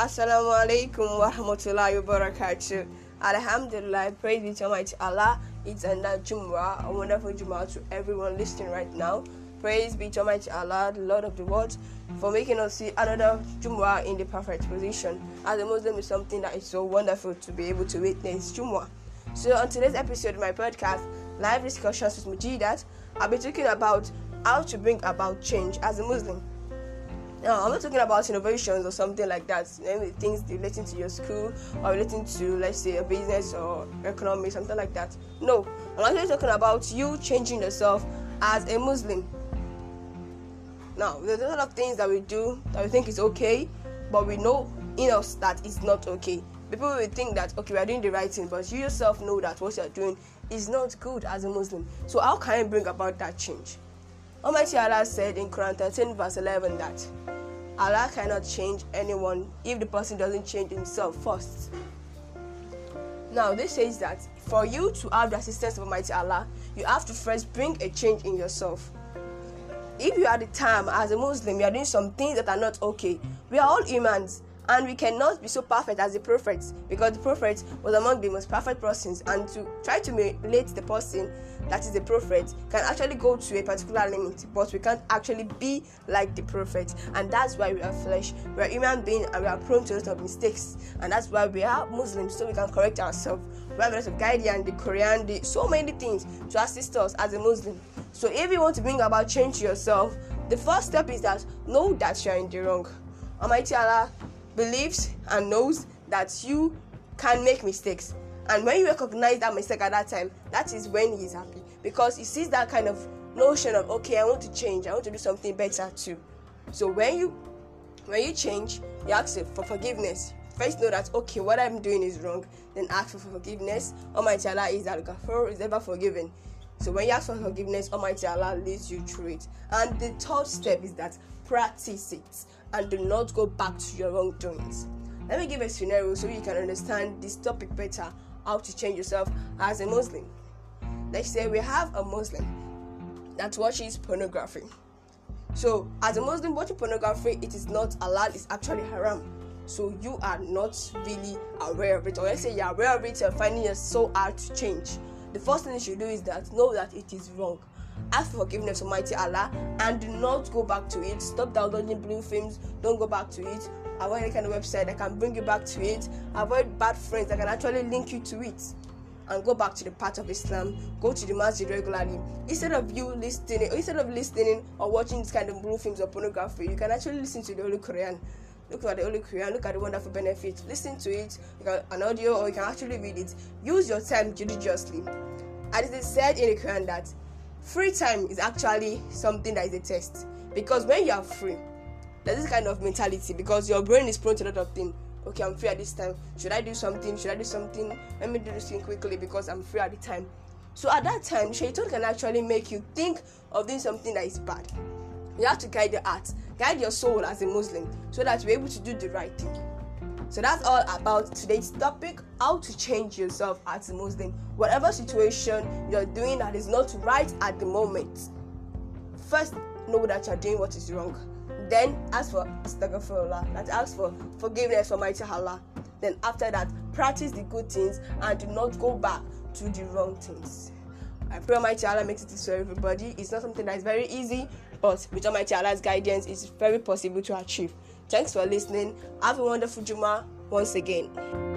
Assalamu alaikum wa rahmatullahi wa barakatuh. Alhamdulillah, praise be to Almighty Allah. It's another Jumu'ah, a wonderful Jumu'ah to everyone listening right now. Praise be to Almighty Allah, the Lord of the world, for making us see another Jumu'ah in the perfect position. As a Muslim, is something that is so wonderful to be able to witness Jumu'ah. So, on today's episode of my podcast, Live Discussions with Mujidat, I'll be talking about how to bring about change as a Muslim. Now, I'm not talking about innovations or something like that, maybe things relating to your school or relating to, let's say, a business or economy, something like that. No, I'm actually talking about you changing yourself as a Muslim. Now, there's a lot of things that we do that we think is okay, but we know in us that it's not okay. People will think that, okay, we are doing the right thing, but you yourself know that what you are doing is not good as a Muslim. So, how can you bring about that change? Almighty Allah said in Quran 13, verse 11, that Allah cannot change anyone if the person doesn't change himself first. Now, this says that for you to have the assistance of Almighty Allah, you have to first bring a change in yourself. If you are the time as a Muslim, you are doing some things that are not okay. We are all humans and we cannot be so perfect as the prophets because the prophet was among the most perfect persons. And to try to relate the person that is the prophet can actually go to a particular limit but we can't actually be like the prophet. And that's why we are flesh. We are human beings and we are prone to a lot of mistakes. And that's why we are muslims so we can correct ourselves. We have a lot of guidance the quran the so many things to assist us as a muslim. So if you want to bring about change to yourself the first step is that know that you are in the wrong. Almighty allah believes and knows that you can make mistakes. And when you recognize that mistake at that time, that is when he is happy because he sees that kind of notion of okay, I want to change, I want to do something better too. So when you when you change, you ask for forgiveness. First know that okay, what I'm doing is wrong, then ask for forgiveness. Almighty Allah is Al Ghafur, is ever forgiven. So when you ask for forgiveness, Almighty Allah leads you through it. And the third step is that practice it and do not go back to your wrongdoings. Let me give a scenario so you can understand this topic better how to change yourself as a Muslim. Let's say we have a Muslim that watches pornography. So, as a Muslim watching pornography, it is not allowed, it's actually haram. So, you are not really aware of it, or let's say you're aware of it, you're finding it so hard to change. The first thing you should do is that know that it is wrong ask for forgiveness Almighty Allah and do not go back to it. Stop downloading blue films, don't go back to it. Avoid any kind of website that can bring you back to it. Avoid bad friends that can actually link you to it. And go back to the path of Islam. Go to the masjid regularly. Instead of you listening, instead of listening or watching this kind of blue films or pornography, you can actually listen to the Holy Quran look at the Holy Quran, look at the wonderful benefits, listen to it, you can an audio or you can actually read it. Use your time judiciously. As it is said in the Quran that free time is actually something that is a test. Because when you are free there's this kind of mentality. Because your brain is prone to a lot of things. Okay i'm free at this time. Should i do something? Should i do something? Let me do this thing quickly because i'm free at the time. So at that time shaitan can actually make you think of doing something that is bad you have to guide your heart guide your soul as a muslim so that you're able to do the right thing so that's all about today's topic how to change yourself as a Muslim. Whatever situation you're doing that is not right at the moment, first know that you're doing what is wrong. Then ask for astaghfirullah, that ask for forgiveness from Mighty Allah. Then after that, practice the good things and do not go back to the wrong things. I pray Almighty Allah makes it for everybody. It's not something that is very easy, but with Almighty Allah's guidance, it's very possible to achieve. Thanks for listening. Have a wonderful Juma once again.